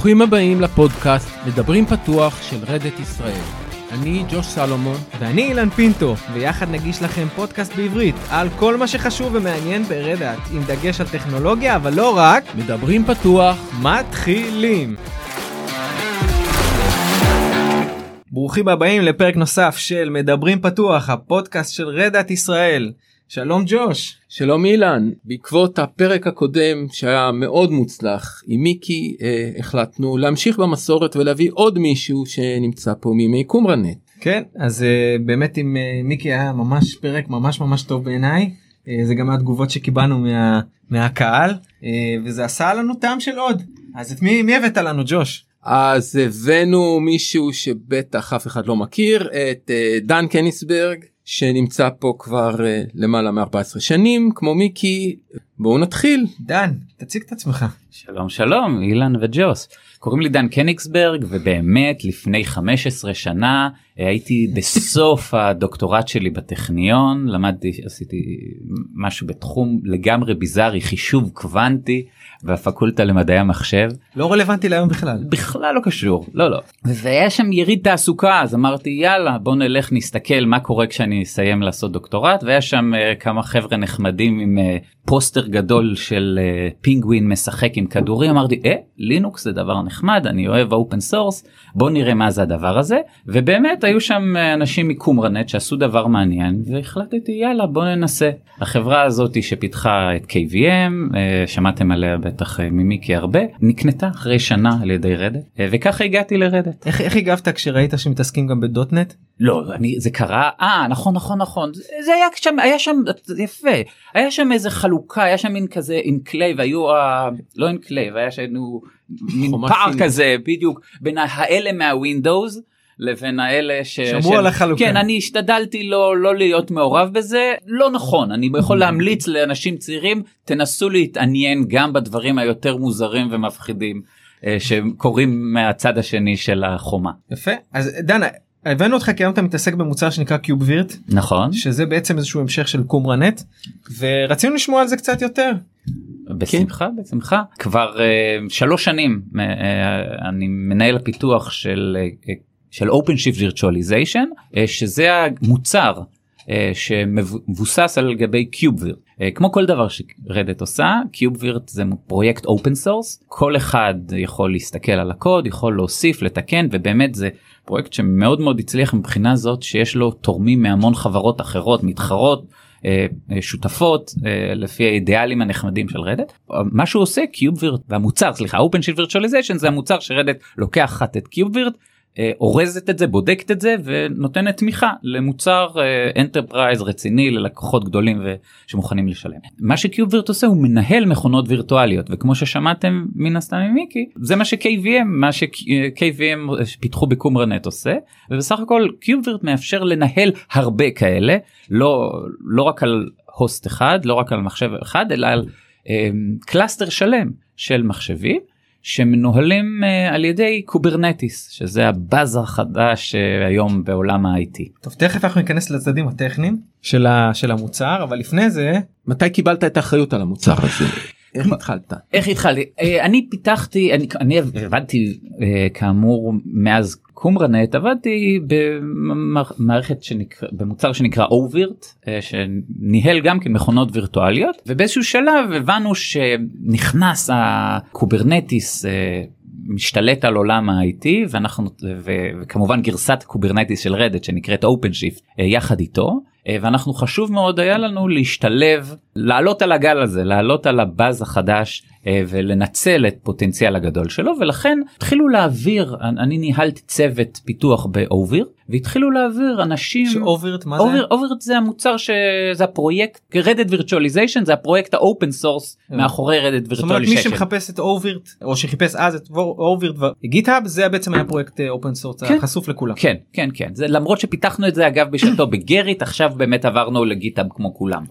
ברוכים הבאים לפודקאסט מדברים פתוח של רדת ישראל. אני ג'וש סלומון. ואני אילן פינטו, ויחד נגיש לכם פודקאסט בעברית על כל מה שחשוב ומעניין ברדאט, עם דגש על טכנולוגיה, אבל לא רק. מדברים פתוח. מתחילים. ברוכים הבאים לפרק נוסף של מדברים פתוח, הפודקאסט של רדאט ישראל. שלום ג'וש. שלום אילן, בעקבות הפרק הקודם שהיה מאוד מוצלח עם מיקי אה, החלטנו להמשיך במסורת ולהביא עוד מישהו שנמצא פה מימי קומרנט. כן, אז אה, באמת עם אה, מיקי היה ממש פרק ממש ממש טוב בעיניי. אה, זה גם התגובות שקיבלנו מה, מהקהל אה, וזה עשה לנו טעם של עוד. אז את מי, מי הבאת לנו ג'וש? אז הבאנו מישהו שבטח אף אחד לא מכיר את אה, דן קניסברג שנמצא פה כבר uh, למעלה מ-14 שנים כמו מיקי בואו נתחיל. דן תציג את עצמך. שלום שלום אילן וג'וס. קוראים לי דן קניגסברג ובאמת לפני 15 שנה הייתי בסוף הדוקטורט שלי בטכניון. למדתי עשיתי משהו בתחום לגמרי ביזארי חישוב קוונטי בפקולטה למדעי המחשב. לא רלוונטי להיום בכלל. בכלל לא קשור לא לא. והיה שם יריד תעסוקה אז אמרתי יאללה בוא נלך נסתכל מה קורה כשאני אסיים לעשות דוקטורט. והיה שם uh, כמה חבר'ה נחמדים עם אה, פוסטר גדול של אה, פינגווין משחק עם כדורים אמרתי אה לינוקס זה דבר נחמד אני אוהב open source בוא נראה מה זה הדבר הזה ובאמת היו שם אנשים מקומרנט שעשו דבר מעניין והחלטתי יאללה בוא ננסה החברה הזאת שפיתחה את KVM שמעתם עליה בטח ממיקי הרבה נקנתה אחרי שנה על ידי רדת וככה הגעתי לרדת. איך, איך הגבת כשראית שמתעסקים גם בדוטנט? לא אני זה קרה אה נכון נכון נכון זה היה שם היה שם יפה היה שם איזה חלוקה היה שם מין כזה enclave היו ה... לא enclave היה לנו מין פער כזה בדיוק בין האלה מה-Windows לבין האלה ש... שמעו של... על החלוקה. כן אני השתדלתי לא לא להיות מעורב בזה לא נכון אני יכול להמליץ לאנשים צעירים תנסו להתעניין גם בדברים היותר מוזרים ומפחידים שקורים מהצד השני של החומה. יפה אז דן הבאנו אותך כי היום אתה מתעסק במוצר שנקרא KubeVirt נכון שזה בעצם איזשהו המשך של קומרנט ורצינו לשמוע על זה קצת יותר. בשמחה כן. בשמחה כבר uh, שלוש שנים uh, אני מנהל הפיתוח של uh, של OpenShift Virtualization uh, שזה המוצר שמבוסס על גבי KubeVirt. uh, כמו כל דבר ש-Red Hat עושה KubeVirt זה פרויקט open source כל אחד יכול להסתכל על הקוד יכול להוסיף לתקן ובאמת זה פרויקט שמאוד מאוד הצליח מבחינה זאת שיש לו תורמים מהמון חברות אחרות מתחרות שותפות לפי האידיאלים הנחמדים של Red Hat מה שהוא עושה KubeVirt והמוצר סליחה OpenShift Virtualization זה המוצר ש-Red Hat לוקחת את KubeVirt אורזת את זה בודקת את זה ונותנת תמיכה למוצר enterprise רציני ללקוחות גדולים שמוכנים לשלם. מה ש-KubeVirt עושה הוא מנהל מכונות וירטואליות וכמו ששמעתם מן הסתם ממיקי זה מה ש-KVM מה ש-KVM פיתחו בקומרנט עושה ובסך הכל KubeVirt מאפשר לנהל הרבה כאלה לא לא רק על host אחד לא רק על מחשב אחד אלא על cluster שלם של מחשבים. שמנוהלים uh, על ידי Kubernetes שזה ה-buzz החדש uh, היום בעולם ה-IT. טוב תכף אנחנו ניכנס לצדדים הטכניים של, ה, של המוצר אבל לפני זה מתי קיבלת את האחריות על המוצר הזה. איך התחלת? איך התחלתי? Uh, אני פיתחתי אני, אני עבדתי uh, כאמור מאז קומרנט עבדתי במערכת שנקרא במוצר שנקרא oVirt שניהל גם כן מכונות וירטואליות ובאיזשהו שלב הבנו שנכנס ה-Kubernetes משתלט על עולם ה-IT ואנחנו וכמובן גרסת Kubernetes של Red Hat שנקראת OpenShift יחד איתו ואנחנו חשוב מאוד היה לנו להשתלב לעלות על הגל הזה לעלות על ה-buzz החדש ולנצל את פוטנציאל הגדול שלו ולכן התחילו להעביר אני ניהלתי צוות פיתוח ב-oVirt והתחילו להעביר אנשים ש-oVirt מה זה? oVirt זה המוצר שזה הפרויקט Red Hat Virtualization זה הפרויקט ה-open source מאחורי Red Hat Virtualization. מי שמחפש את oVirt או שחיפש אז את oVirt ב-GitHub זה בעצם היה פרויקט open source כן, חשוף לכולם. כן כן כן זה למרות שפיתחנו את זה אגב בשעתו ב-Gerrit עכשיו באמת עברנו ל-GitHub כמו כולם.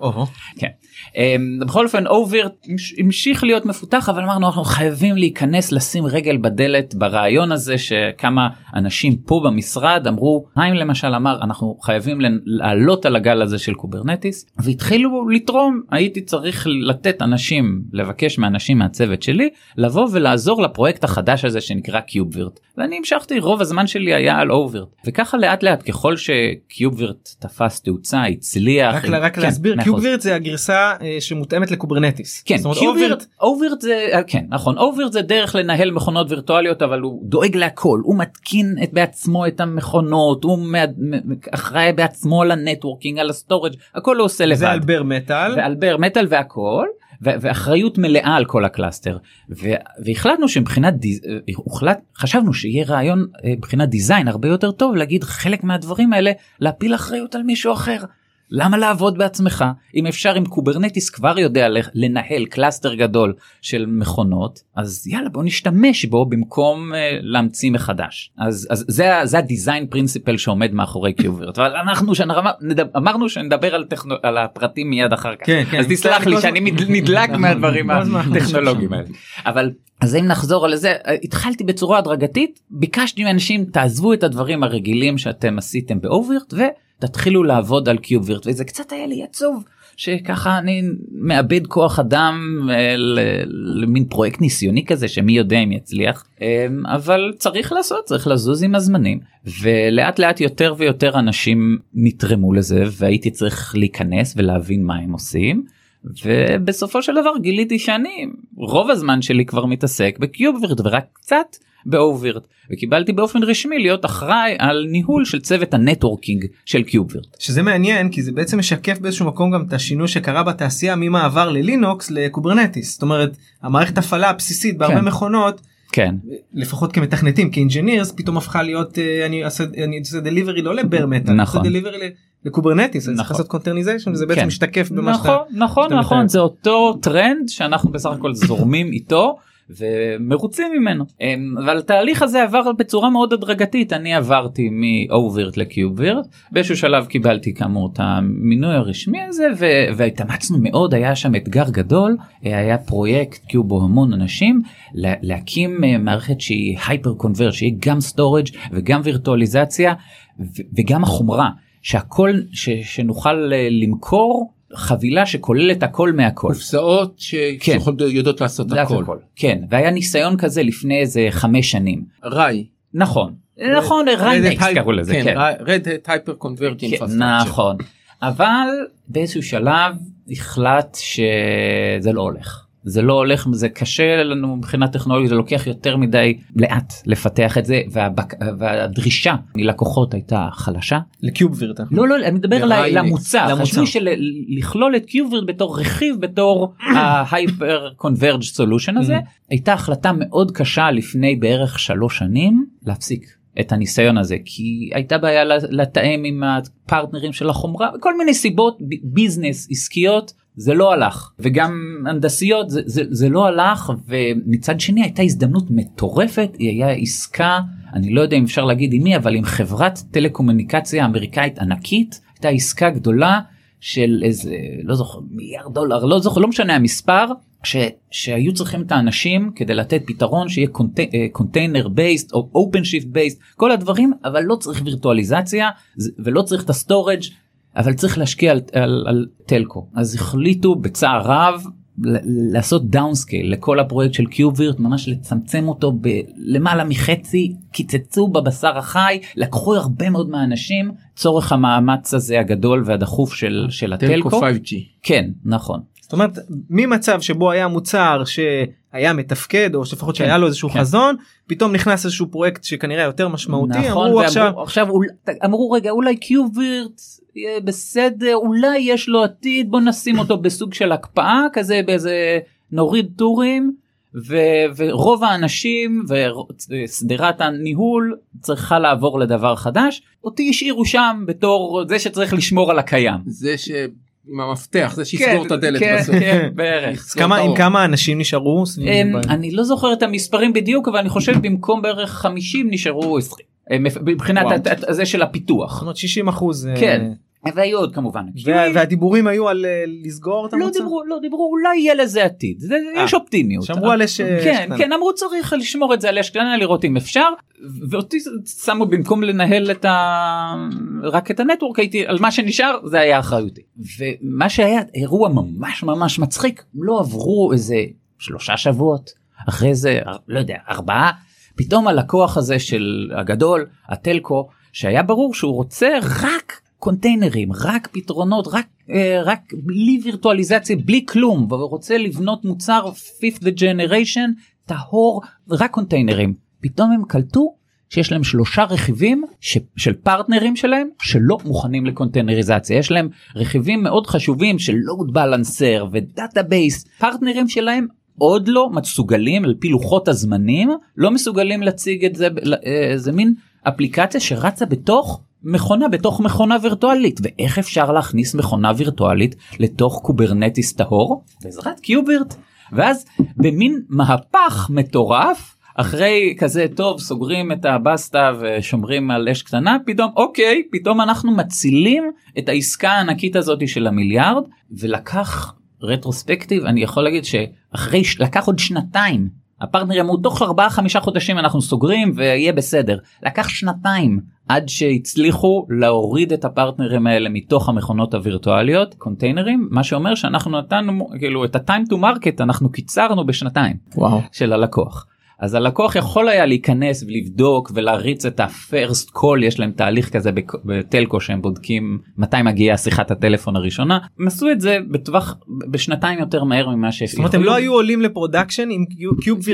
כן. אמ, בכל אופן oVirt המשיך להיות מפותח אבל אמרנו אנחנו חייבים להיכנס לשים רגל בדלת ברעיון הזה שכמה אנשים פה במשרד אמרו חיים למשל אמר אנחנו חייבים לעלות על הגל הזה של Kubernetes והתחילו לתרום הייתי צריך לתת אנשים לבקש מאנשים מהצוות שלי לבוא ולעזור לפרויקט החדש הזה שנקרא KubeVirt ואני המשכתי רוב הזמן שלי היה על oVirt. וככה לאט לאט ככל ש-KubeVirt תפס תאוצה הצליח רק, רק כן, להסביר KubeVirt זה הגרסה אה, שמותאמת ל-Kubernetes. כן, KubeVirt oVirt זה אה, כן נכון oVirt זה דרך לנהל מכונות וירטואליות אבל הוא דואג להכל הוא מתקין את בעצמו את המכונות הוא אחראי בעצמו על ה-networking על ה-storage הכל הוא עושה לבד. זה על bare metal. ועל bare metal והכל. ואחריות מלאה על כל ה-cluster והחלטנו שמבחינת design... הוחלט חשבנו שיהיה רעיון אה, מבחינת design הרבה יותר טוב להגיד חלק מהדברים האלה להפיל אחריות על מישהו אחר למה לעבוד בעצמך? אם אפשר עם Kubernetes כבר יודע לנהל cluster גדול של מכונות אז יאללה בוא נשתמש בו במקום uh, להמציא מחדש. אז, אז זה, זה הדיזיין פרינסיפל שעומד מאחורי KubeVirt אבל אנחנו שנדבר, אמרנו שנדבר על, טכנו, על הפרטים מיד אחר כך. כן, כן. אז תסלח לי שאני נדלק מהדברים הטכנולוגיים האלה. אבל אז אם נחזור על זה התחלתי בצורה הדרגתית ביקשתי מאנשים תעזבו את הדברים הרגילים שאתם עשיתם באוברט ו... תתחילו לעבוד על קיובווירט וזה קצת היה לי עצוב שככה אני מאבד כוח אדם אה, למין פרויקט ניסיוני כזה שמי יודע אם יצליח אה, אבל צריך לעשות צריך לזוז עם הזמנים ולאט לאט יותר ויותר אנשים נתרמו לזה והייתי צריך להיכנס ולהבין מה הם עושים. ובסופו של דבר גיליתי שאני רוב הזמן שלי כבר מתעסק ב-KubeVirt ורק קצת ב-oVirt וקיבלתי באופן רשמי להיות אחראי על ניהול של צוות ה-networking של KubeVirt. שזה מעניין כי זה בעצם משקף באיזשהו מקום גם את השינוי שקרה בתעשייה ממעבר לינוקס ל-Kubernetes זאת אומרת המערכת הפעלה הבסיסית בהרבה כן. מכונות. כן. לפחות כמתכנתים כ-engineers פתאום הפכה להיות אה, אני אעשה אני אעשה delivery לא לבר מטה. נכון. delivery ל-Kubernetes נכון. צריך לעשות containerization וזה בעצם כן. משתקף במה נכון שאתה, נכון שאתה נכון זה אותו טרנד שאנחנו בסך הכל זורמים איתו ומרוצים ממנו. אמ, אבל התהליך הזה עבר בצורה מאוד הדרגתית. אני עברתי מ-oVirt ל-KubeVirt באיזשהו שלב קיבלתי כאמור את המינוי הרשמי הזה והתאמצנו מאוד. היה שם אתגר גדול היה פרויקט כי בו המון אנשים להקים אה, מערכת שהיא hyper-converged שהיא גם storage וגם וירטואליזציה וגם החומרה שהכל ש, שנוכל אה, למכור חבילה שכוללת הכל מהכל. קופסאות שיודעות כן. לעשות הכל. הכל. כן, והיה ניסיון כזה לפני איזה חמש שנים. ראי. נכון. נכון, ריינקס קראו לזה. כן, Red hyper-converging. נכון. אבל באיזשהו שלב החלט שזה לא הולך. זה לא הולך זה קשה לנו מבחינה טכנולוגית זה לוקח יותר מדי לאט לפתח את זה והבק... והדרישה מלקוחות הייתה חלשה. לקיובווירט. לא לא אני מדבר למוצר. חשבו שלכלול את קיובווירט בתור רכיב בתור ההייפר קונברג' סולושן הזה mm-hmm. הייתה החלטה מאוד קשה לפני בערך שלוש שנים להפסיק. את הניסיון הזה כי הייתה בעיה לתאם עם הפרטנרים של החומרה כל מיני סיבות ביזנס עסקיות זה לא הלך. וגם הנדסיות זה, זה, זה לא הלך ומצד שני הייתה הזדמנות מטורפת היא היה עסקה אני לא יודע אם אפשר להגיד עם מי אבל עם חברת טלקומוניקציה אמריקאית ענקית הייתה עסקה גדולה של איזה לא זוכר מיליארד דולר לא זוכר לא משנה המספר ש, שהיו צריכים את האנשים כדי לתת פתרון שיהיה container based או OpenShift based כל הדברים אבל לא צריך וירטואליזציה ולא צריך את ה storage אבל צריך להשקיע על, על, על telco. אז החליטו בצער רב לעשות downscale לכל הפרויקט של KubeVirt ממש לצמצם אותו בלמעלה מחצי קיצצו בבשר החי לקחו הרבה מאוד מהאנשים צורך המאמץ הזה הגדול והדחוף של של ה telco. 5G כן נכון זאת אומרת ממצב שבו היה מוצר שהיה מתפקד או לפחות כן, שהיה לו איזשהו כן. חזון פתאום נכנס איזשהו פרויקט שכנראה יותר משמעותי נכון, אמרו ואמרו, עכשיו עכשיו אמרו רגע אולי קיובווירט יהיה בסדר אולי יש לו עתיד בוא נשים אותו בסוג של הקפאה כזה באיזה נוריד טורים ו, ורוב האנשים ושדרת הניהול צריכה לעבור לדבר חדש אותי השאירו שם בתור זה שצריך לשמור על הקיים זה ש... עם המפתח זה שיסגור כן, את הדלת כן, בסוף. כן, בערך. כמה עם כמה אנשים נשארו? אני לא זוכר את המספרים בדיוק אבל אני חושב במקום בערך 50 נשארו 20 מבחינת זה של הפיתוח. 60 אחוז. כן. והיו עוד כמובן וה- והדיבורים היו על אה, לסגור את לא המוצר? דיברו לא דיברו אולי יהיה לזה עתיד אה, יש אופטימיות שמרו על אש אש כן קטנה. כן אמרו צריך לשמור את זה על אש קטנה לראות אם אפשר ואותי שמו במקום לנהל את ה... רק את הנטוורק הייתי על מה שנשאר זה היה אחריותי ומה שהיה אירוע ממש ממש מצחיק לא עברו איזה שלושה שבועות אחרי זה לא יודע ארבעה פתאום הלקוח הזה של הגדול הטלקו שהיה ברור שהוא רוצה רק קונטיינרים רק פתרונות רק אה, רק בלי וירטואליזציה בלי כלום והוא רוצה לבנות מוצר fifth generation טהור רק containerים. פתאום הם קלטו שיש להם שלושה רכיבים ש... של פרטנרים שלהם שלא מוכנים ל containerיזציה. יש להם רכיבים מאוד חשובים של load balancer ו database פרטנרים שלהם עוד לא מסוגלים על פי לוחות הזמנים לא מסוגלים להציג את זה אה, זה מין אפליקציה שרצה בתוך מכונה בתוך מכונה וירטואלית. ואיך אפשר להכניס מכונה וירטואלית לתוך Kubernetes טהור? בעזרת KubeVirt. ואז במין מהפך מטורף אחרי כזה טוב סוגרים את הבסטה ושומרים על אש קטנה פתאום אוקיי פתאום אנחנו מצילים את העסקה הענקית הזאת של המיליארד ולקח רטרוספקטיב אני יכול להגיד שאחרי לקח עוד שנתיים הפרטנרים אמרו תוך 4-5 חודשים אנחנו סוגרים ויהיה בסדר לקח שנתיים עד שהצליחו להוריד את הפרטנרים האלה מתוך המכונות הווירטואליות קונטיינרים מה שאומר שאנחנו נתנו כאילו את ה-time to market אנחנו קיצרנו בשנתיים וואו. של הלקוח. אז הלקוח יכול היה להיכנס ולבדוק ולהריץ את ה-first call יש להם תהליך כזה ב telco שהם בודקים מתי מגיעה שיחת הטלפון הראשונה הם עשו את זה בטווח בשנתיים יותר מהר ממה זאת אומרת הם לא היו עולים ל production אם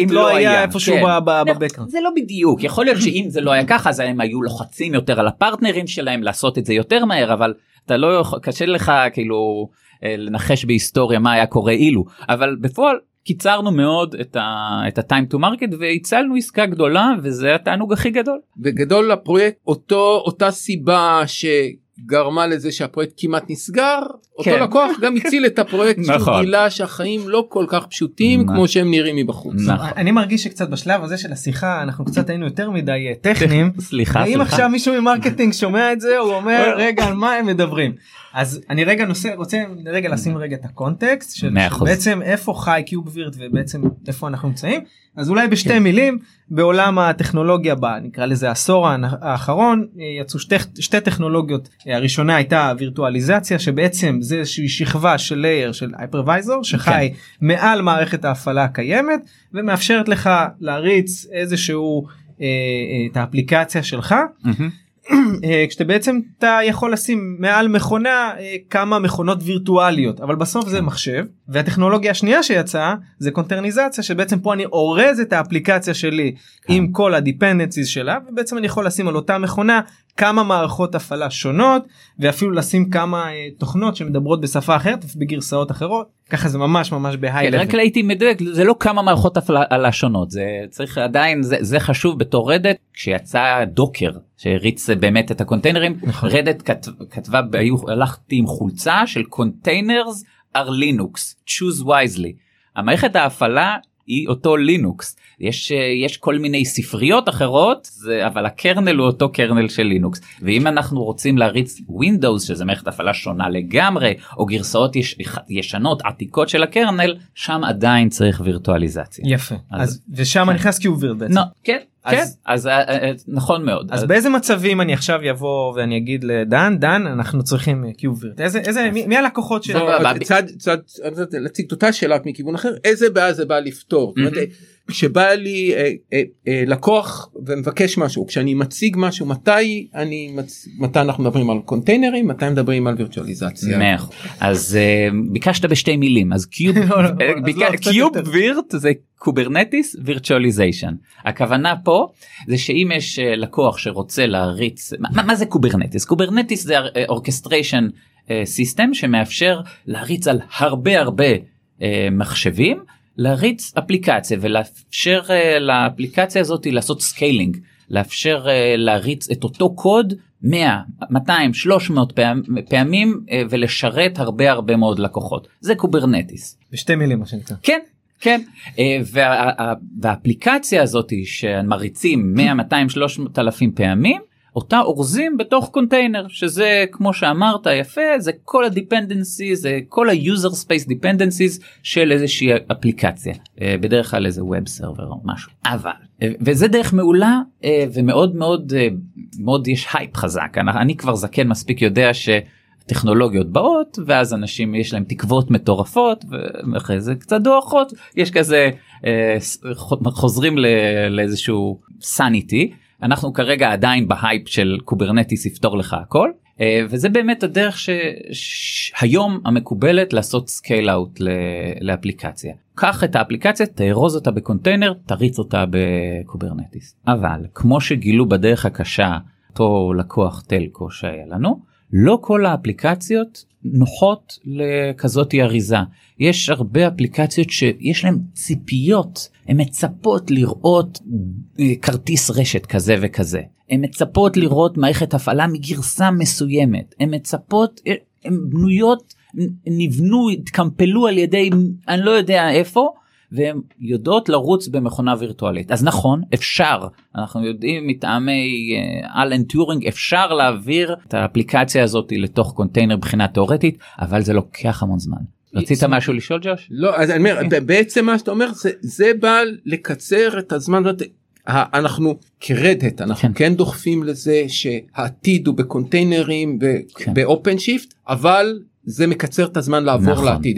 אם לא לא היה איפשהו כן. ב- ב- לא, ב background. זה לא בדיוק יכול להיות שאם זה לא היה ככה אז הם היו לוחצים יותר על הפרטנרים שלהם לעשות את זה יותר מהר אבל אתה לא יכול קשה לך כאילו אה, לנחש בהיסטוריה מה היה קורה אילו אבל בפועל קיצרנו מאוד את ה- את ה-time to market והצלנו עסקה גדולה וזה התענוג הכי גדול. בגדול הפרויקט אותו אותה סיבה שגרמה לזה שהפרויקט כמעט נסגר אותו כן. לקוח גם הציל את הפרויקט שהוא נכון. גילה שהחיים לא כל כך פשוטים נכון. כמו שהם נראים מבחוץ. נכון. אני מרגיש שקצת בשלב הזה של השיחה אנחנו קצת היינו יותר מדי אה, טכניים. סליחה ואם סליחה. עכשיו מישהו מ marketing שומע את זה הוא אומר רגע על מה הם מדברים. אז אני רגע נושא רוצה רגע לשים רגע את הקונטקסט של. בעצם איפה חי קיובווירט ובעצם איפה אנחנו נמצאים. אז אולי בשתי מילים בעולם הטכנולוגיה בה נקרא לזה העשור האחרון אה, יצאו שתי, שתי טכנולוגיות אה, הראשונה הייתה וירטואליזציה שבעצם זה איזושהי שכבה של לייר של הייפרוויזור שחי מעל מערכת ההפעלה הקיימת ומאפשרת לך להריץ איזשהו אה, אה, את האפליקציה שלך. מהמם. אה, כשאתה בעצם אתה יכול לשים מעל מכונה אה, כמה מכונות וירטואליות אבל בסוף זה מחשב והטכנולוגיה השנייה שיצאה זה קונטרניזציה שבעצם פה אני אורז את האפליקציה שלי עם כל הדיפנדנציז שלה ובעצם אני יכול לשים על אותה מכונה כמה מערכות הפעלה שונות ואפילו לשים כמה אה, תוכנות שמדברות בשפה אחרת בגרסאות אחרות. ככה זה ממש ממש בהיי כן, רק הייתי מדייק זה לא כמה מערכות הפעלה שונות זה צריך עדיין זה, זה חשוב בתור רדט כשיצא דוקר שהריץ באמת את ה containerים נכון. Red Hat כת, כתבה היו הלכתי עם חולצה של containers are Linux choose wisely. המערכת ההפעלה היא אותו לינוקס יש אה, יש כל מיני ספריות אחרות זה אבל ה kernel הוא אותו kernel של לינוקס ואם אנחנו רוצים להריץ Windows שזה מערכת הפעלה שונה לגמרי או גרסאות יש, ישנות עתיקות של ה kernel שם עדיין צריך וירטואליזציה. יפה. אז- אז ושם נכנס KubeVirt בעצם. נו, כן. אז- כן אז אה, אה, נכון מאוד אז באיזה מצבים אני עכשיו יבוא ואני אגיד לדן דן אנחנו צריכים KubeVirt איזה איזה מי, מי הלקוחות של סבבה. לא, צד צד אני רוצה להציג את אותה שאלה מכיוון אחר איזה בעיה זה בא לפתור. כשבא לי אה, אה, אה, לקוח ומבקש משהו כשאני מציג משהו מתי אני מצ... מתי אנחנו מדברים על containerים מתי מדברים על וירטואליזציה. מאה אחוז. אז אה, ביקשת בשתי מילים אז Kube לא, לא, אה, אז ביק- לא, Kube. Virt זה Kubernetes virtualization הכוונה פה זה שאם יש אה, לקוח שרוצה להריץ מה, מה זה Kubernetes Kubernetes זה orchestration system שמאפשר להריץ על הרבה הרבה אה, מחשבים להריץ אפליקציה ולאפשר אה, לאפליקציה הזאת לעשות scaling לאפשר אה, להריץ את אותו קוד 100 200 300 פעמ, פעמים אה, ולשרת הרבה הרבה מאוד לקוחות. זה Kubernetes. בשתי מילים מה שנקרא. כן כן. וה, וה- והאפליקציה הזאת שמריצים 100 200 300 אלפים פעמים אותה אורזים בתוך קונטיינר שזה כמו שאמרת יפה זה כל ה-dependencies זה כל ה-user space dependencies של איזושהי אפליקציה אה, בדרך כלל איזה web server או משהו. אבל אה, וזה דרך מעולה אה, ומאוד מאוד מאוד יש הייפ חזק. אני, אני כבר זקן מספיק יודע ש... טכנולוגיות באות ואז אנשים יש להם תקוות מטורפות ואחרי זה קצת דועכות. יש כזה אה, חוזרים לאיזשהו sanity אנחנו כרגע עדיין בהייפ של Kubernetes יפתור לך הכל אה, וזה באמת הדרך שהיום המקובלת לעשות scale out לאפליקציה. קח את האפליקציה תארוז אותה בקונטיינר תריץ אותה ב Kubernetes אבל כמו שגילו בדרך הקשה אותו לקוח telco שהיה לנו לא כל האפליקציות נוחות לכזאת אריזה. יש הרבה אפליקציות שיש להם ציפיות הן מצפות לראות אה, כרטיס רשת כזה וכזה. הן מצפות לראות מערכת הפעלה מגרסה מסוימת. הן מצפות אה, הן בנויות נבנו התקמפלו על ידי אני לא יודע איפה והן יודעות לרוץ במכונה וירטואלית אז נכון אפשר אנחנו יודעים מטעמי אלן טיורינג אפשר להעביר את האפליקציה הזאת לתוך קונטיינר מבחינה תאורטית אבל זה לוקח המון זמן. רצית משהו לשאול ג'וש? לא אז אני אומר בעצם מה שאתה אומר זה זה בא לקצר את הזמן אנחנו כ Red Hat אנחנו כן. כן דוחפים לזה שהעתיד הוא ב containerים כן. ב OpenShift אבל זה מקצר את הזמן לעבור נכון. לעתיד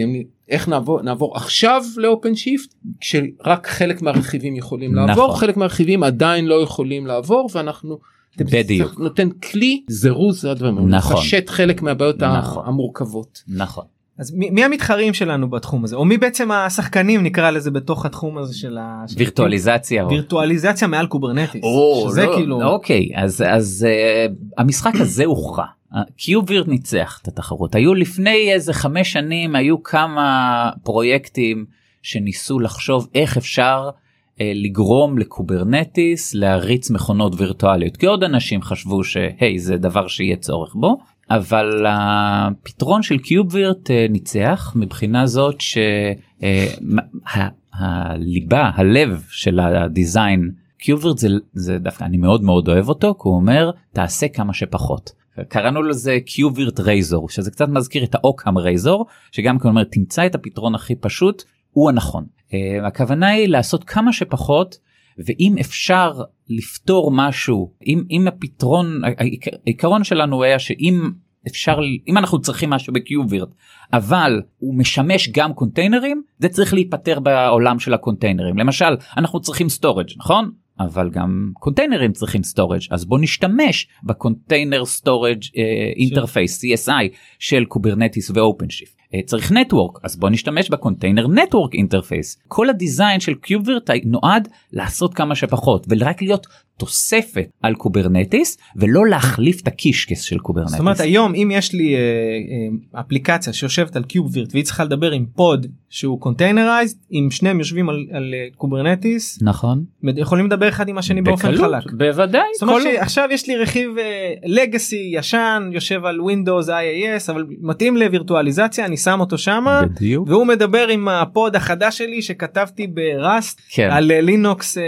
איך נעבור נעבור עכשיו ל OpenShift כשרק חלק מהרכיבים יכולים נכון. לעבור חלק מהרכיבים עדיין לא יכולים לעבור ואנחנו בדיוק נותן כלי זירוז הדברים נכון לפשט חלק מהבעיות נכון. המורכבות נכון. אז מי, מי המתחרים שלנו בתחום הזה או מי בעצם השחקנים נקרא לזה בתוך התחום הזה של ה... וירטואליזציה וירטואליזציה מעל Kubernetes. או, שזה לא, כאילו אוקיי אז אז uh, המשחק הזה הוכרע KubeVirt ניצח את התחרות. היו לפני איזה חמש שנים היו כמה פרויקטים שניסו לחשוב איך אפשר אה, לגרום ל Kubernetes להריץ מכונות וירטואליות. כי עוד אנשים חשבו שהי זה דבר שיהיה צורך בו. אבל הפתרון של KubeVirt אה, ניצח מבחינה זאת שהליבה אה, הלב של ה design KubeVirt זה, זה דווקא אני מאוד מאוד אוהב אותו כי הוא אומר תעשה כמה שפחות. קראנו לזה KubeVirt razor שזה קצת מזכיר את ה Occam's razor שגם אומר תמצא את הפתרון הכי פשוט הוא הנכון. אה, הכוונה היא לעשות כמה שפחות ואם אפשר לפתור משהו אם אם הפתרון העיקרון שלנו היה שאם אפשר אם אנחנו צריכים משהו ב KubeVirt אבל הוא משמש גם קונטיינרים זה צריך להיפתר בעולם של הקונטיינרים למשל אנחנו צריכים storage נכון אבל גם קונטיינרים צריכים storage אז בוא נשתמש ב container storage interface CSI של Kubernetes ו OpenShift. צריך network אז בוא נשתמש ב container network interface כל ה design של KubeVirt נועד לעשות כמה שפחות ורק להיות תוספת על Kubernetes ולא להחליף את הקישקס של Kubernetes. זאת אומרת היום אם יש לי אה, אה, אפליקציה שיושבת על KubeVirt והיא צריכה לדבר עם pod שהוא containerized אם שניהם יושבים על, על אה, Kubernetes נכון יכולים לדבר אחד עם השני באופן חלק. בוודאי. זאת אומרת כל... עכשיו יש לי רכיב legacy אה, ישן יושב על Windows IIS אבל מתאים לווירטואליזציה אני שם אותו שמה בדיוק. והוא מדבר עם ה pod החדש שלי שכתבתי ב Rust כן. על Linux אה,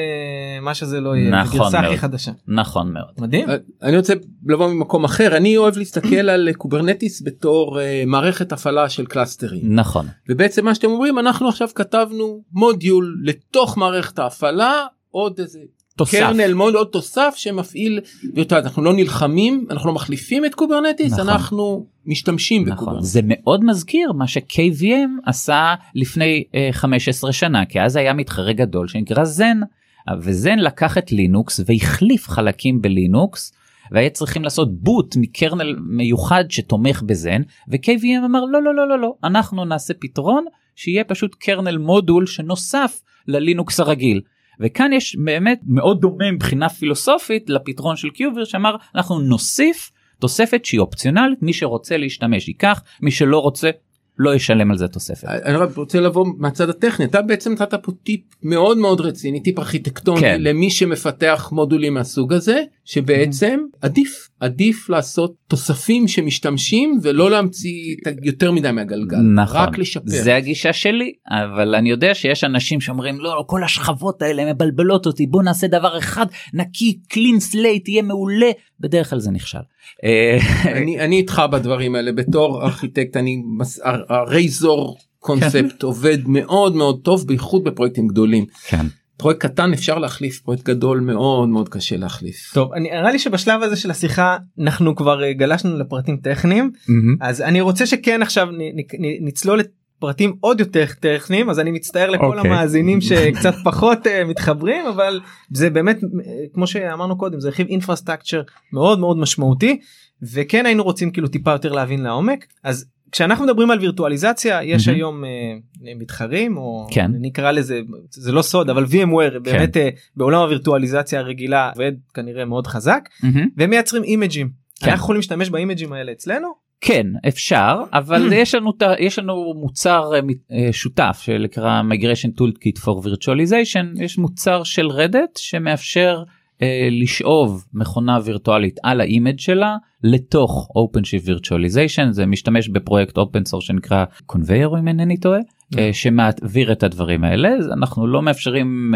מה שזה לא יהיה. נכון. הכי חדשה. נכון מאוד. מדהים. אה, אני רוצה לבוא ממקום אחר אני אוהב להסתכל על Kubernetes בתור אה, מערכת הפעלה של קלאסטרים. נכון. ובעצם מה שאתם אומרים אנחנו עכשיו כתבנו מודיול לתוך מערכת ההפעלה עוד איזה תוסף. kernel module עוד תוסף שמפעיל אנחנו לא נלחמים אנחנו לא מחליפים את Kubernetes נכון. אנחנו משתמשים נכון. ב Kubernetes. זה מאוד מזכיר מה ש-KVM עשה לפני אה, אה, 15 שנה כי אז היה מתחרה גדול שנקרא Xen. ו Xen לקח את לינוקס והחליף חלקים בלינוקס והיה צריכים לעשות boot מ kernel מיוחד שתומך ב Xen ו-KVM אמר לא לא לא לא לא אנחנו נעשה פתרון שיהיה פשוט קרנל מודול שנוסף ללינוקס הרגיל. וכאן יש באמת מאוד דומה מבחינה פילוסופית לפתרון של קיובר שאמר אנחנו נוסיף תוספת שהיא אופציונלית מי שרוצה להשתמש ייקח מי שלא רוצה לא ישלם על זה תוספת. אני רוצה לבוא מהצד הטכני אתה בעצם נתת פה טיפ מאוד מאוד רציני טיפ ארכיטקטוני כן. למי שמפתח מודולים מהסוג הזה שבעצם. עדיף עדיף לעשות תוספים שמשתמשים ולא להמציא יותר מדי מהגלגל נכון רק לשפר. זה הגישה שלי אבל אני יודע שיש אנשים שאומרים לא, לא כל השכבות האלה מבלבלות אותי בוא נעשה דבר אחד נקי clean slate יהיה מעולה בדרך כלל זה נכשל. אה, אני אני איתך בדברים האלה בתור ארכיטקט אני ה razor concept עובד מאוד מאוד טוב בייחוד בפרויקטים גדולים. כן. פרויקט קטן אפשר להחליף פרויקט גדול מאוד מאוד קשה להחליף. טוב אני נראה לי שבשלב הזה של השיחה אנחנו כבר אה, גלשנו לפרטים טכניים אז אני רוצה שכן עכשיו נצלול לפרטים עוד יותר טכניים אז אני מצטער לכל אוקיי. המאזינים שקצת פחות אה, מתחברים אבל זה באמת אה, כמו שאמרנו קודם זה רכיב אינפרסטרקצ'ר מאוד מאוד משמעותי וכן היינו רוצים כאילו טיפה יותר להבין לעומק אז כשאנחנו מדברים על וירטואליזציה יש מהמם. היום אה, מתחרים או כן. נקרא לזה זה לא סוד אבל VMware באמת אה, בעולם הווירטואליזציה הרגילה עובד כנראה מאוד חזק מהמם. והם מייצרים אימג'ים. כן. אנחנו יכולים להשתמש באימג'ים האלה אצלנו? כן אפשר אבל יש לנו יש לנו מוצר אה, שותף שנקרא migration toolkit for virtualization יש מוצר של Red Hat שמאפשר לשאוב מכונה וירטואלית על האימג' שלה לתוך OpenShift virtualization זה משתמש בפרויקט open source שנקרא conveyor אם אינני טועה. אה, שמעביר את הדברים האלה אז אנחנו לא מאפשרים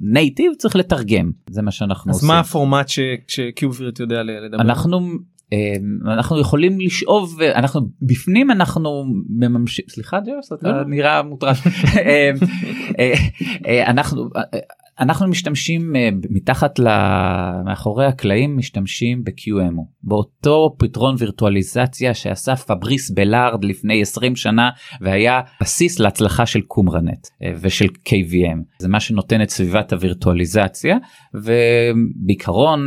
נייטיב צריך לתרגם זה מה שאנחנו אז עושים. מה הפורמט ש- שקיובירט יודע לדבר? אנחנו אה, אנחנו יכולים לשאוב אנחנו בפנים אנחנו מממשים סליחה ג'וס אתה לא. נראה מוטרש אה, אה, אה, אנחנו אה, אנחנו משתמשים אה, מתחת ל... מאחורי הקלעים משתמשים ב-QMO באותו פתרון וירטואליזציה שעשה פבריס בלארד לפני 20 שנה והיה בסיס להצלחה של Qumranet אה, ושל KVM זה מה שנותן את סביבת הווירטואליזציה ובעיקרון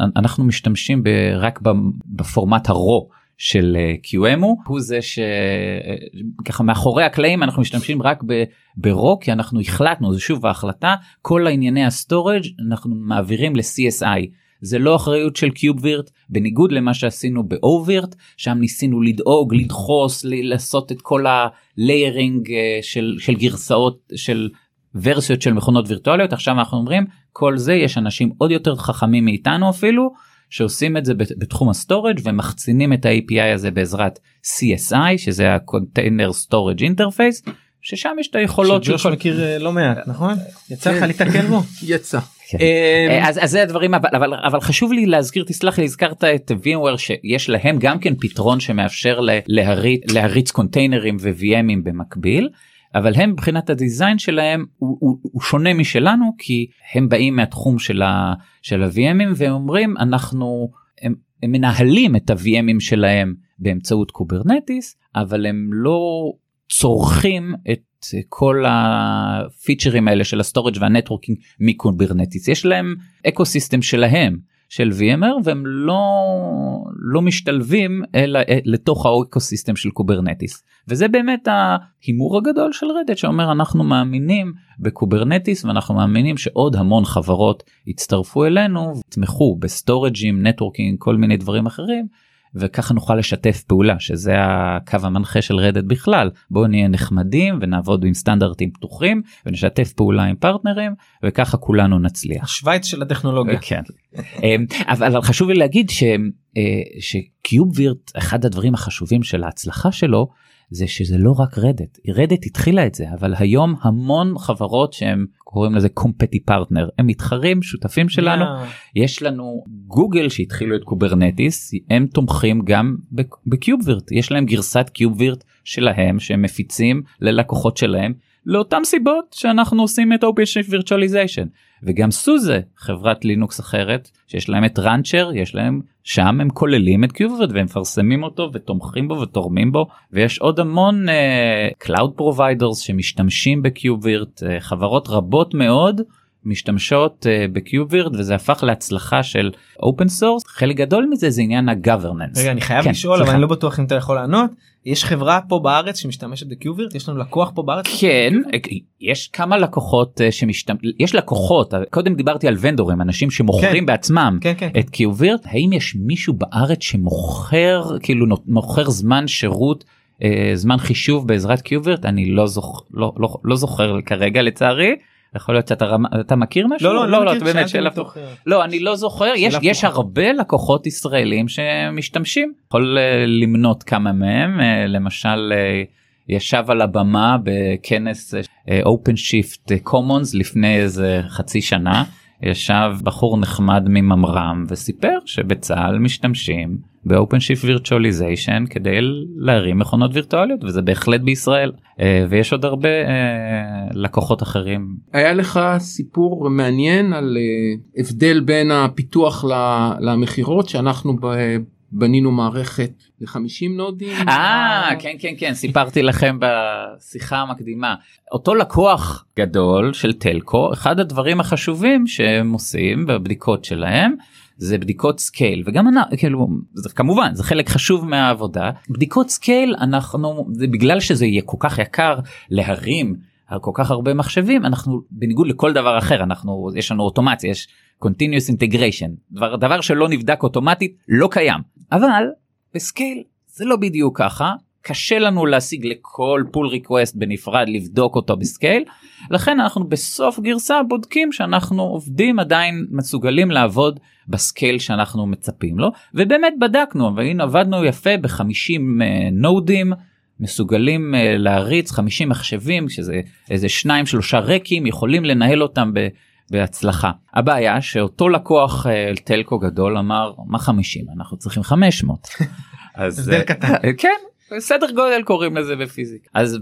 אנ- אנחנו משתמשים רק בפורמט ה raw של אה, QEMU הוא זה שככה מאחורי הקלעים אנחנו משתמשים רק ב- ב raw כי אנחנו החלטנו זה שוב ההחלטה כל הענייני ה storage אנחנו מעבירים ל-CSI. זה לא אחריות של KubeVirt בניגוד למה שעשינו ב oVirt שם ניסינו לדאוג לדחוס לעשות את כל ה layering אה, של, של גרסאות של ורסיות של מכונות וירטואליות עכשיו אנחנו אומרים כל זה יש אנשים עוד יותר חכמים מאיתנו אפילו שעושים את זה בת- בתחום ה storage ומחצינים את ה-API הזה בעזרת CSI שזה ה-Container Storage Interface ששם יש את היכולות של שג'וש. מכיר אה, לא מעט נכון? יצא לך כן. להתקל בו? יצא. כן. אמ, אה, אז, זה הדברים אבל, אבל חשוב לי להזכיר תסלח לי הזכרת את VMware שיש להם גם כן פתרון שמאפשר להריץ קונטיינרים ו-VMים במקביל. אבל הם מבחינת ה design שלהם הוא, הוא, הוא שונה משלנו כי הם באים מהתחום של, ה, של ה-VMים והם אומרים אנחנו הם, הם מנהלים את ה-VMים שלהם באמצעות Kubernetes אבל הם לא צורכים את כל הפיצ'רים האלה של ה storage וה networking מ Kubernetes. יש להם ecosystem שלהם של VMware והם לא לא משתלבים אלא אה, לתוך ה ecosystem של Kubernetes. וזה באמת ההימור הגדול של Red Hat שאומר אנחנו מאמינים ב Kubernetes ואנחנו מאמינים שעוד המון חברות יצטרפו אלינו ויתמכו בסטורג'ים networking כל מיני דברים אחרים וככה נוכל לשתף פעולה שזה הקו המנחה של Red Hat בכלל בואו נהיה נחמדים ונעבוד עם סטנדרטים פתוחים ונשתף פעולה עם פרטנרים וככה כולנו נצליח. השוויץ של הטכנולוגיה. כן. אמ, אבל חשוב לי להגיד ש- אה, ש KubeVirt אחד הדברים החשובים של ההצלחה שלו זה שזה לא רק Red Hat Red Hat התחילה את זה אבל היום המון חברות שהם קוראים לזה compete partner. הם מתחרים שותפים שלנו. אה, יש לנו גוגל שהתחילו את Kubernetes הם תומכים גם בק- ב KubeVirt. יש להם גרסת KubeVirt שלהם שהם מפיצים ללקוחות שלהם לאותם סיבות שאנחנו עושים את OpenShift virtualization. וגם SUSE חברת לינוקס אחרת שיש להם את Rancher יש להם שם הם כוללים את KubeVirt והם מפרסמים אותו ותומכים בו ותורמים בו ויש עוד המון אה, cloud providers שמשתמשים ב KubeVirt אה, חברות רבות מאוד משתמשות אה, ב KubeVirt וזה הפך להצלחה של open source חלק גדול מזה זה עניין ה governance. רגע אני חייב כן, לשאול אבל סליחה. אני לא בטוח אם אתה יכול לענות. יש חברה פה בארץ שמשתמשת בקיובירט יש לנו לקוח פה בארץ? כן יש כמה לקוחות אה, שמשתמ... יש לקוחות קודם דיברתי על ונדורים אנשים שמוכרים כן. בעצמם כן כן את קיובווירט האם יש מישהו בארץ שמוכר כאילו מוכר זמן שירות אה, זמן חישוב בעזרת קיובווירט אני לא זוכ... לא, לא, לא זוכר כרגע לצערי יכול להיות שאתה רמ... אתה מכיר משהו? לא, לא, לא, לא, אתה באמת שאלה מתוך... לא אני לא זוכר יש יש הרבה לקוחות ישראלים שמשתמשים. יכול אה, למנות כמה מהם אה, למשל אה, ישב על הבמה בכנס OpenShift Commons לפני איזה חצי שנה ישב בחור נחמד מממר"ם וסיפר שבצה"ל משתמשים ב OpenShift virtualization כדי להרים מכונות וירטואליות וזה בהחלט בישראל אה, ויש עוד הרבה אה, לקוחות אחרים. היה לך סיפור מעניין על אה, הבדל בין הפיתוח למכירות שאנחנו בנינו מערכת ל-50 נודים. אה כן כן כן סיפרתי לכם בשיחה המקדימה. אותו לקוח גדול של telco אחד הדברים החשובים שהם עושים בבדיקות שלהם זה בדיקות scale וגם אני כאילו זה כמובן זה חלק חשוב מהעבודה. בדיקות scale אנחנו זה בגלל שזה יהיה כל כך יקר להרים על כל כך הרבה מחשבים אנחנו בניגוד לכל דבר אחר אנחנו יש לנו אוטומציה יש continuous integration. דבר דבר שלא נבדק אוטומטית לא קיים אבל ב scale זה לא בדיוק ככה קשה לנו להשיג לכל pull request בנפרד לבדוק אותו ב scale לכן אנחנו בסוף גרסה בודקים שאנחנו עובדים עדיין מסוגלים לעבוד ב scale שאנחנו מצפים לו ובאמת בדקנו והנה עבדנו יפה ב-50 נודים מסוגלים אה, להריץ 50 מחשבים שזה איזה שניים שלושה רקים יכולים לנהל אותם. בהצלחה. הבעיה שאותו לקוח אה, telco גדול אמר מה 50 אנחנו צריכים 500. אז הבדל קטן. כן סדר גודל קוראים לזה בפיזיקה אז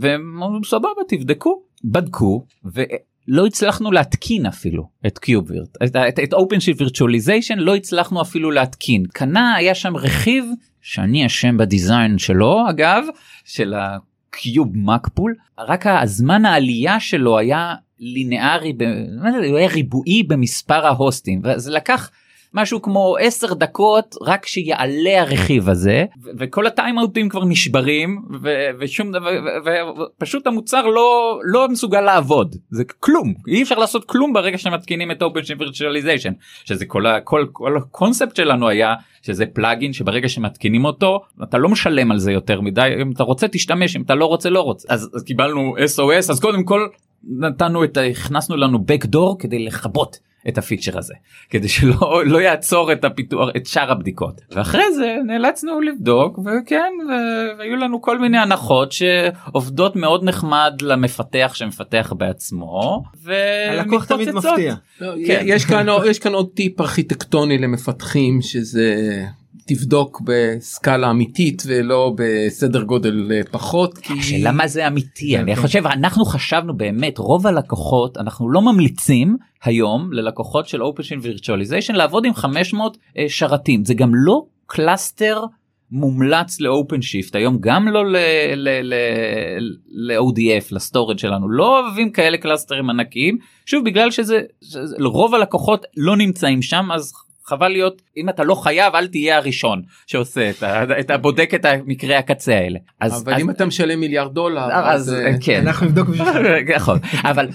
סבבה תבדקו בדקו ולא הצלחנו להתקין אפילו את KubeVirt את OpenShift virtualization לא הצלחנו אפילו להתקין קנה היה שם רכיב שאני אשם ב design שלו אגב של הקיוב מקפול רק הזמן העלייה שלו היה לינארי הוא היה ריבועי במספר ההוסטים וזה לקח משהו כמו 10 דקות רק שיעלה הרכיב הזה וכל הטיימאוטים כבר נשברים ושום דבר ופשוט המוצר לא לא מסוגל לעבוד. זה כלום. אי אפשר לעשות כלום ברגע שמתקינים את open virtualization שזה כל כל כל הקונספט שלנו היה שזה פלאגין שברגע שמתקינים אותו אתה לא משלם על זה יותר מדי אם אתה רוצה תשתמש אם אתה לא רוצה לא רוצה. אז, אז קיבלנו SOS אז קודם כל נתנו את הכנסנו לנו backdoor כדי לכבות את הפיצ'ר הזה כדי שלא לא יעצור את הפיתוח את שאר הבדיקות ואחרי זה נאלצנו לבדוק וכן והיו לנו כל מיני הנחות שעובדות מאוד נחמד למפתח שמפתח בעצמו. הלקוח תמיד מפתיע. לא, כן. יש כאן יש כאן עוד טיפ ארכיטקטוני למפתחים שזה תבדוק בסקאלה אמיתית ולא בסדר גודל אה, פחות. כי... השאלה מה זה אמיתי אני כן. חושב אנחנו חשבנו באמת רוב הלקוחות אנחנו לא ממליצים היום ללקוחות של open virtualization לעבוד עם 500 אה, שרתים זה גם לא cluster מומלץ ל OpenShift היום גם לא ל-ODF ל storage שלנו לא אוהבים כאלה קלאסטרים ענקיים שוב בגלל שזה, שזה רוב הלקוחות לא נמצאים שם אז חבל להיות אם אתה לא חייב אל תהיה הראשון שעושה את, את הבודק את המקרה הקצה האלה. אז, אבל אז, אם אתה משלם מיליארד דולר אז, אז אה, כן. אנחנו נבדוק נכון. אבל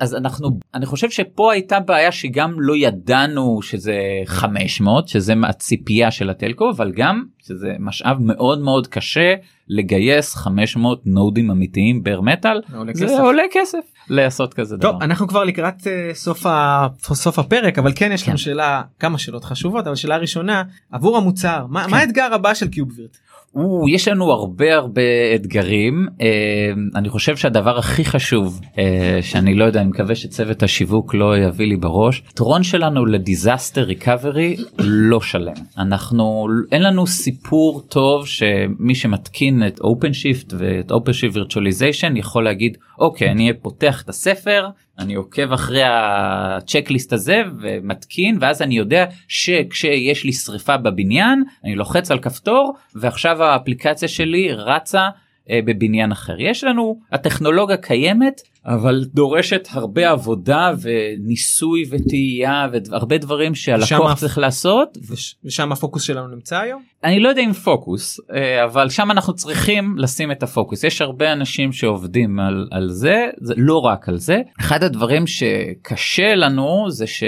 אז אנחנו אני חושב שפה הייתה בעיה שגם לא ידענו שזה 500 שזה הציפייה של הטלקו אבל גם שזה משאב מאוד מאוד קשה לגייס 500 נודים אמיתיים בר מטאל זה כסף. עולה כסף לעשות כזה טוב, דבר. אנחנו כבר לקראת אה, סוף, ה... סוף הפרק אבל כן יש כן. לנו שאלה כמה שאלות חשובות אבל שאלה ראשונה עבור המוצר מה, כן. מה האתגר הבא של KubeVirt? או, יש לנו הרבה הרבה אתגרים. אה, אני חושב שהדבר הכי חשוב אה, שאני לא יודע אני מקווה שצוות השיווק לא יביא לי בראש יתרון שלנו ל disaster recovery לא שלם. אנחנו אין לנו סיפור טוב שמי שמתקין את OpenShift ואת OpenShift virtualization יכול להגיד אוקיי אני פותח את הספר אני עוקב אחרי הצ'קליסט הזה ומתקין ואז אני יודע שכשיש לי שריפה בבניין אני לוחץ על כפתור ועכשיו האפליקציה שלי רצה בבניין אחר. יש לנו הטכנולוגיה קיימת אבל דורשת הרבה עבודה וניסוי וטעייה והרבה דברים שהלקוח צריך לעשות. ושם הפוקוס שלנו נמצא היום? אני לא יודע אם פוקוס אה, אבל שם אנחנו צריכים לשים את הפוקוס. יש הרבה אנשים שעובדים על, על זה זה לא רק על זה. אחד הדברים שקשה לנו זה ש...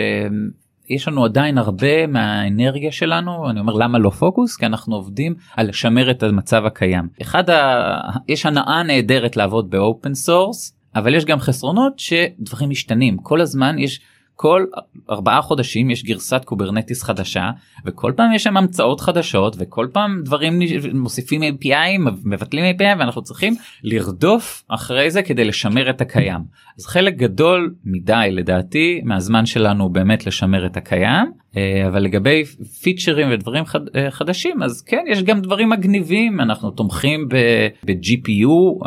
יש לנו עדיין הרבה מהאנרגיה שלנו אני אומר למה לא פוקוס? כי אנחנו עובדים על לשמר את המצב הקיים. אחד ה... יש הנאה נהדרת לעבוד ב open source אבל יש גם חסרונות שדברים משתנים. כל הזמן יש כל ארבעה חודשים יש גרסת Kubernetes חדשה וכל פעם יש שם המצאות חדשות וכל פעם דברים מוסיפים API מבטלים API ואנחנו צריכים לרדוף אחרי זה כדי לשמר את הקיים. אז חלק גדול מדי לדעתי מהזמן שלנו באמת לשמר את הקיים אבל לגבי פיצ'רים ודברים חד, אה, חדשים אז כן יש גם דברים מגניבים אנחנו תומכים ב-GPU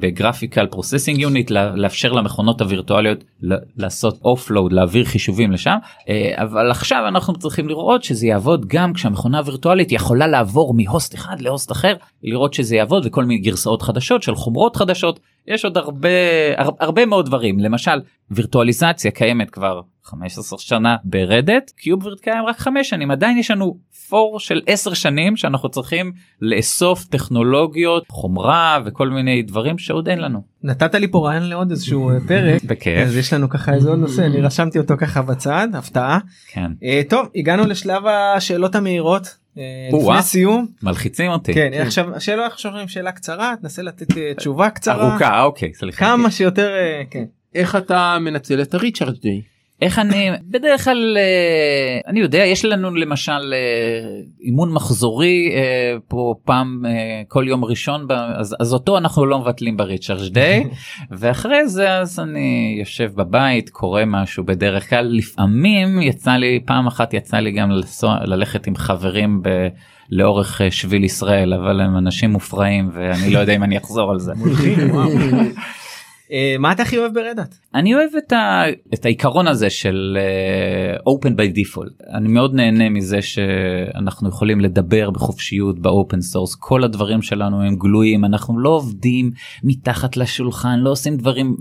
ב graphical processing unit לאפשר למכונות הווירטואליות לעשות offload להעביר חישובים לשם אה, אבל עכשיו אנחנו צריכים לראות שזה יעבוד גם כשהמכונה הווירטואלית יכולה לעבור מ host אחד ל host אחר לראות שזה יעבוד וכל מיני גרסאות חדשות של חומרות חדשות יש עוד הרבה הרבה מאוד דברים. למשל וירטואליזציה קיימת כבר 15 שנה ברדט קיובווירט קיים רק 5 שנים עדיין יש לנו פור של 10 שנים שאנחנו צריכים לאסוף טכנולוגיות חומרה וכל מיני דברים שעוד אין לנו. נתת לי פה רעיון לעוד איזשהו אה, פרק בכיף אז יש לנו ככה איזה עוד נושא אני רשמתי אותו ככה בצד הפתעה כן uh, טוב הגענו לשלב השאלות המהירות. uh, לפני סיום מלחיצים אותי כן, כן. עכשיו השאלה עכשיו שאלה קצרה תנסה לתת תשובה קצרה ארוכה אוקיי סליחה כמה שיותר כן. איך אתה מנצל את הריצ'רד דיי? איך אני בדרך כלל אה, אני יודע יש לנו למשל אה, אימון מחזורי אה, פה פעם כל יום ראשון אז, אז אותו אנחנו לא מבטלים בריצ'ארג' דיי ואחרי זה אז אני יושב בבית קורא משהו בדרך כלל לפעמים יצא לי פעם אחת יצא לי גם לנסוע ללכת עם חברים ב... לאורך שביל ישראל אבל הם אנשים מופרעים ואני לא יודע אם אני אחזור על זה. אה, מה אתה הכי אוהב ב Red Hat? אני אוהב את, ה... את העיקרון הזה של אה, open by default אני מאוד נהנה מזה שאנחנו יכולים לדבר בחופשיות ב open source כל הדברים שלנו הם גלויים אנחנו לא עובדים מתחת לשולחן לא עושים דברים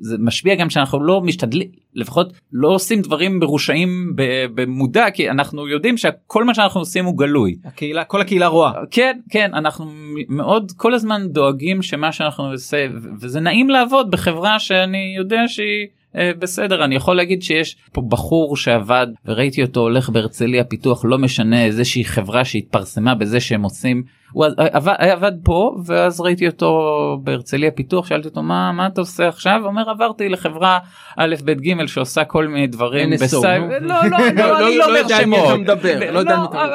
זה משפיע גם שאנחנו לא משתדלים לפחות לא עושים דברים מרושעים במודע כי אנחנו יודעים שכל מה שאנחנו עושים הוא גלוי. הקהילה כל הקהילה רואה. כן כן אנחנו מאוד כל הזמן דואגים שמה שאנחנו עושה וזה נעים לעבוד בחברה שאני יודע שהיא. אה, בסדר אני יכול להגיד שיש פה בחור שעבד וראיתי אותו הולך בהרצליה פיתוח לא משנה איזושהי חברה שהתפרסמה בזה שהם עושים. הוא עבד, עבד פה ואז ראיתי אותו בהרצליה פיתוח שאלתי אותו מה מה אתה עושה עכשיו? אומר עברתי לחברה א' ב' ג' שעושה כל מיני דברים בסייב לא לא לא אני לא אומר שמות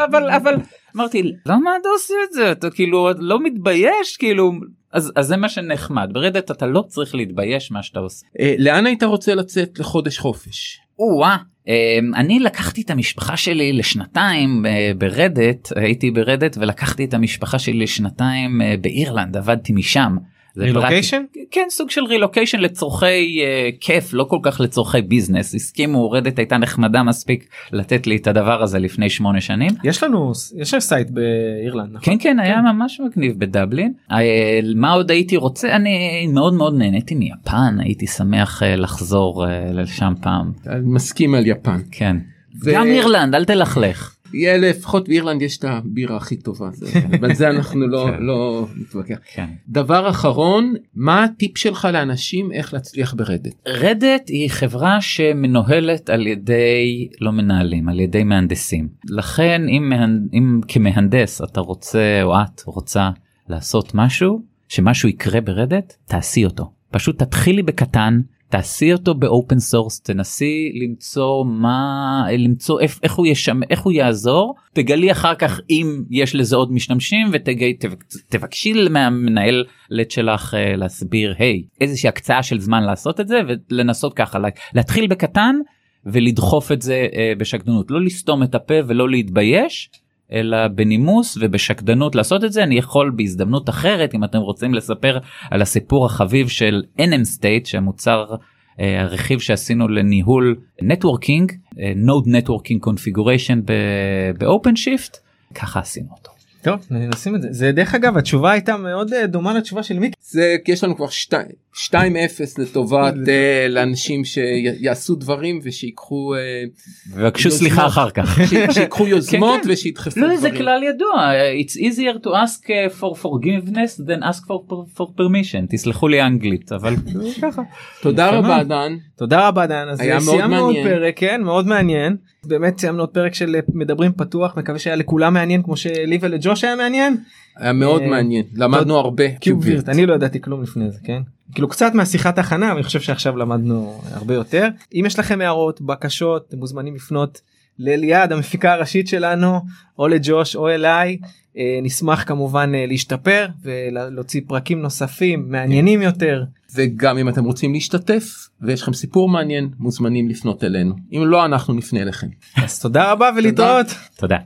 אבל אבל אמרתי למה אתה עושה את זה אתה כאילו לא מתבייש כאילו אז, אז זה מה שנחמד ברדת אתה לא צריך להתבייש מה שאתה עושה. אה, לאן היית רוצה לצאת לחודש חופש? או-אה, אה, אני לקחתי את המשפחה שלי לשנתיים אה, ברדת הייתי ברדת ולקחתי את המשפחה שלי לשנתיים אה, באירלנד עבדתי משם. רילוקיישן? כן סוג של רילוקיישן לצורכי אה, כיף לא כל כך לצורכי business הסכימו Red Hat הייתה נחמדה מספיק לתת לי את הדבר הזה לפני שמונה שנים. יש לנו יש לנו site באירלנד נכון? כן כן היה כן. ממש מגניב בדבלין. אה, מה עוד הייתי רוצה אני מאוד מאוד נהניתי מיפן הייתי שמח אה, לחזור אה, לשם פעם. מסכים על יפן. כן. ו... גם אירלנד אל תלכלך. יהיה לפחות באירלנד יש את הבירה הכי טובה אבל זה אנחנו לא כן. לא נתווכח. כן. דבר אחרון מה הטיפ שלך לאנשים איך להצליח ב Red Hat? Red Hat היא חברה שמנוהלת על ידי לא מנהלים על ידי מהנדסים לכן אם. אם כמהנדס אתה רוצה או את רוצה לעשות משהו שמשהו יקרה ב Red Hat תעשי אותו פשוט תתחילי בקטן תעשי אותו ב open source תנסי למצוא מה למצוא איך, איך הוא ישם איך הוא יעזור. תגלי אחר כך אם יש לזה עוד משתמשים ותבקשי מהמנהל לט שלך אה, להסביר היי hey, איזושהי הקצאה של זמן לעשות את זה ולנסות ככה להתחיל בקטן ולדחוף את זה uh, בשקדנות לא לסתום את הפה ולא להתבייש אלא בנימוס ובשקדנות לעשות את זה אני יכול בהזדמנות אחרת אם אתם רוצים לספר על הסיפור החביב של nmstate שהמוצר אה, הרכיב שעשינו לניהול networking node networking configuration באופן שיפט ככה עשינו אותו. טוב נשים את זה זה דרך אגב התשובה הייתה מאוד אה, דומה לתשובה של מיקי. זה יש לנו כבר 2-0 לטובת uh, לאנשים שיעשו דברים ושיקחו ובקשו סליחה אחר כך שיקחו יוזמות כן, כן. ושידחפו לא, זה כלל ידוע it's easier to ask for forgiveness than ask for, for permission תסלחו לי אנגלית אבל ככה. תודה רבה דן. תודה רבה דן. אז היה מאוד מעניין. פרק כן מאוד מעניין. באמת סיימנו עוד פרק של מדברים פתוח מקווה שהיה לכולם מעניין כמו שלי ולג'וש היה מעניין. היה מאוד מעניין למדנו הרבה. קיובווירט אני לא ידעתי כלום לפני זה כן. כאילו קצת מהשיחת הכנה אני חושב שעכשיו למדנו הרבה יותר אם יש לכם הערות בקשות אתם מוזמנים לפנות לאליעד המפיקה הראשית שלנו או לג'וש או אליי אה, נשמח כמובן אה, להשתפר ולהוציא פרקים נוספים מעניינים יותר וגם אם אתם רוצים להשתתף ויש לכם סיפור מעניין מוזמנים לפנות אלינו אם לא אנחנו נפנה אליכם. אז תודה רבה ולהתראות. תודה.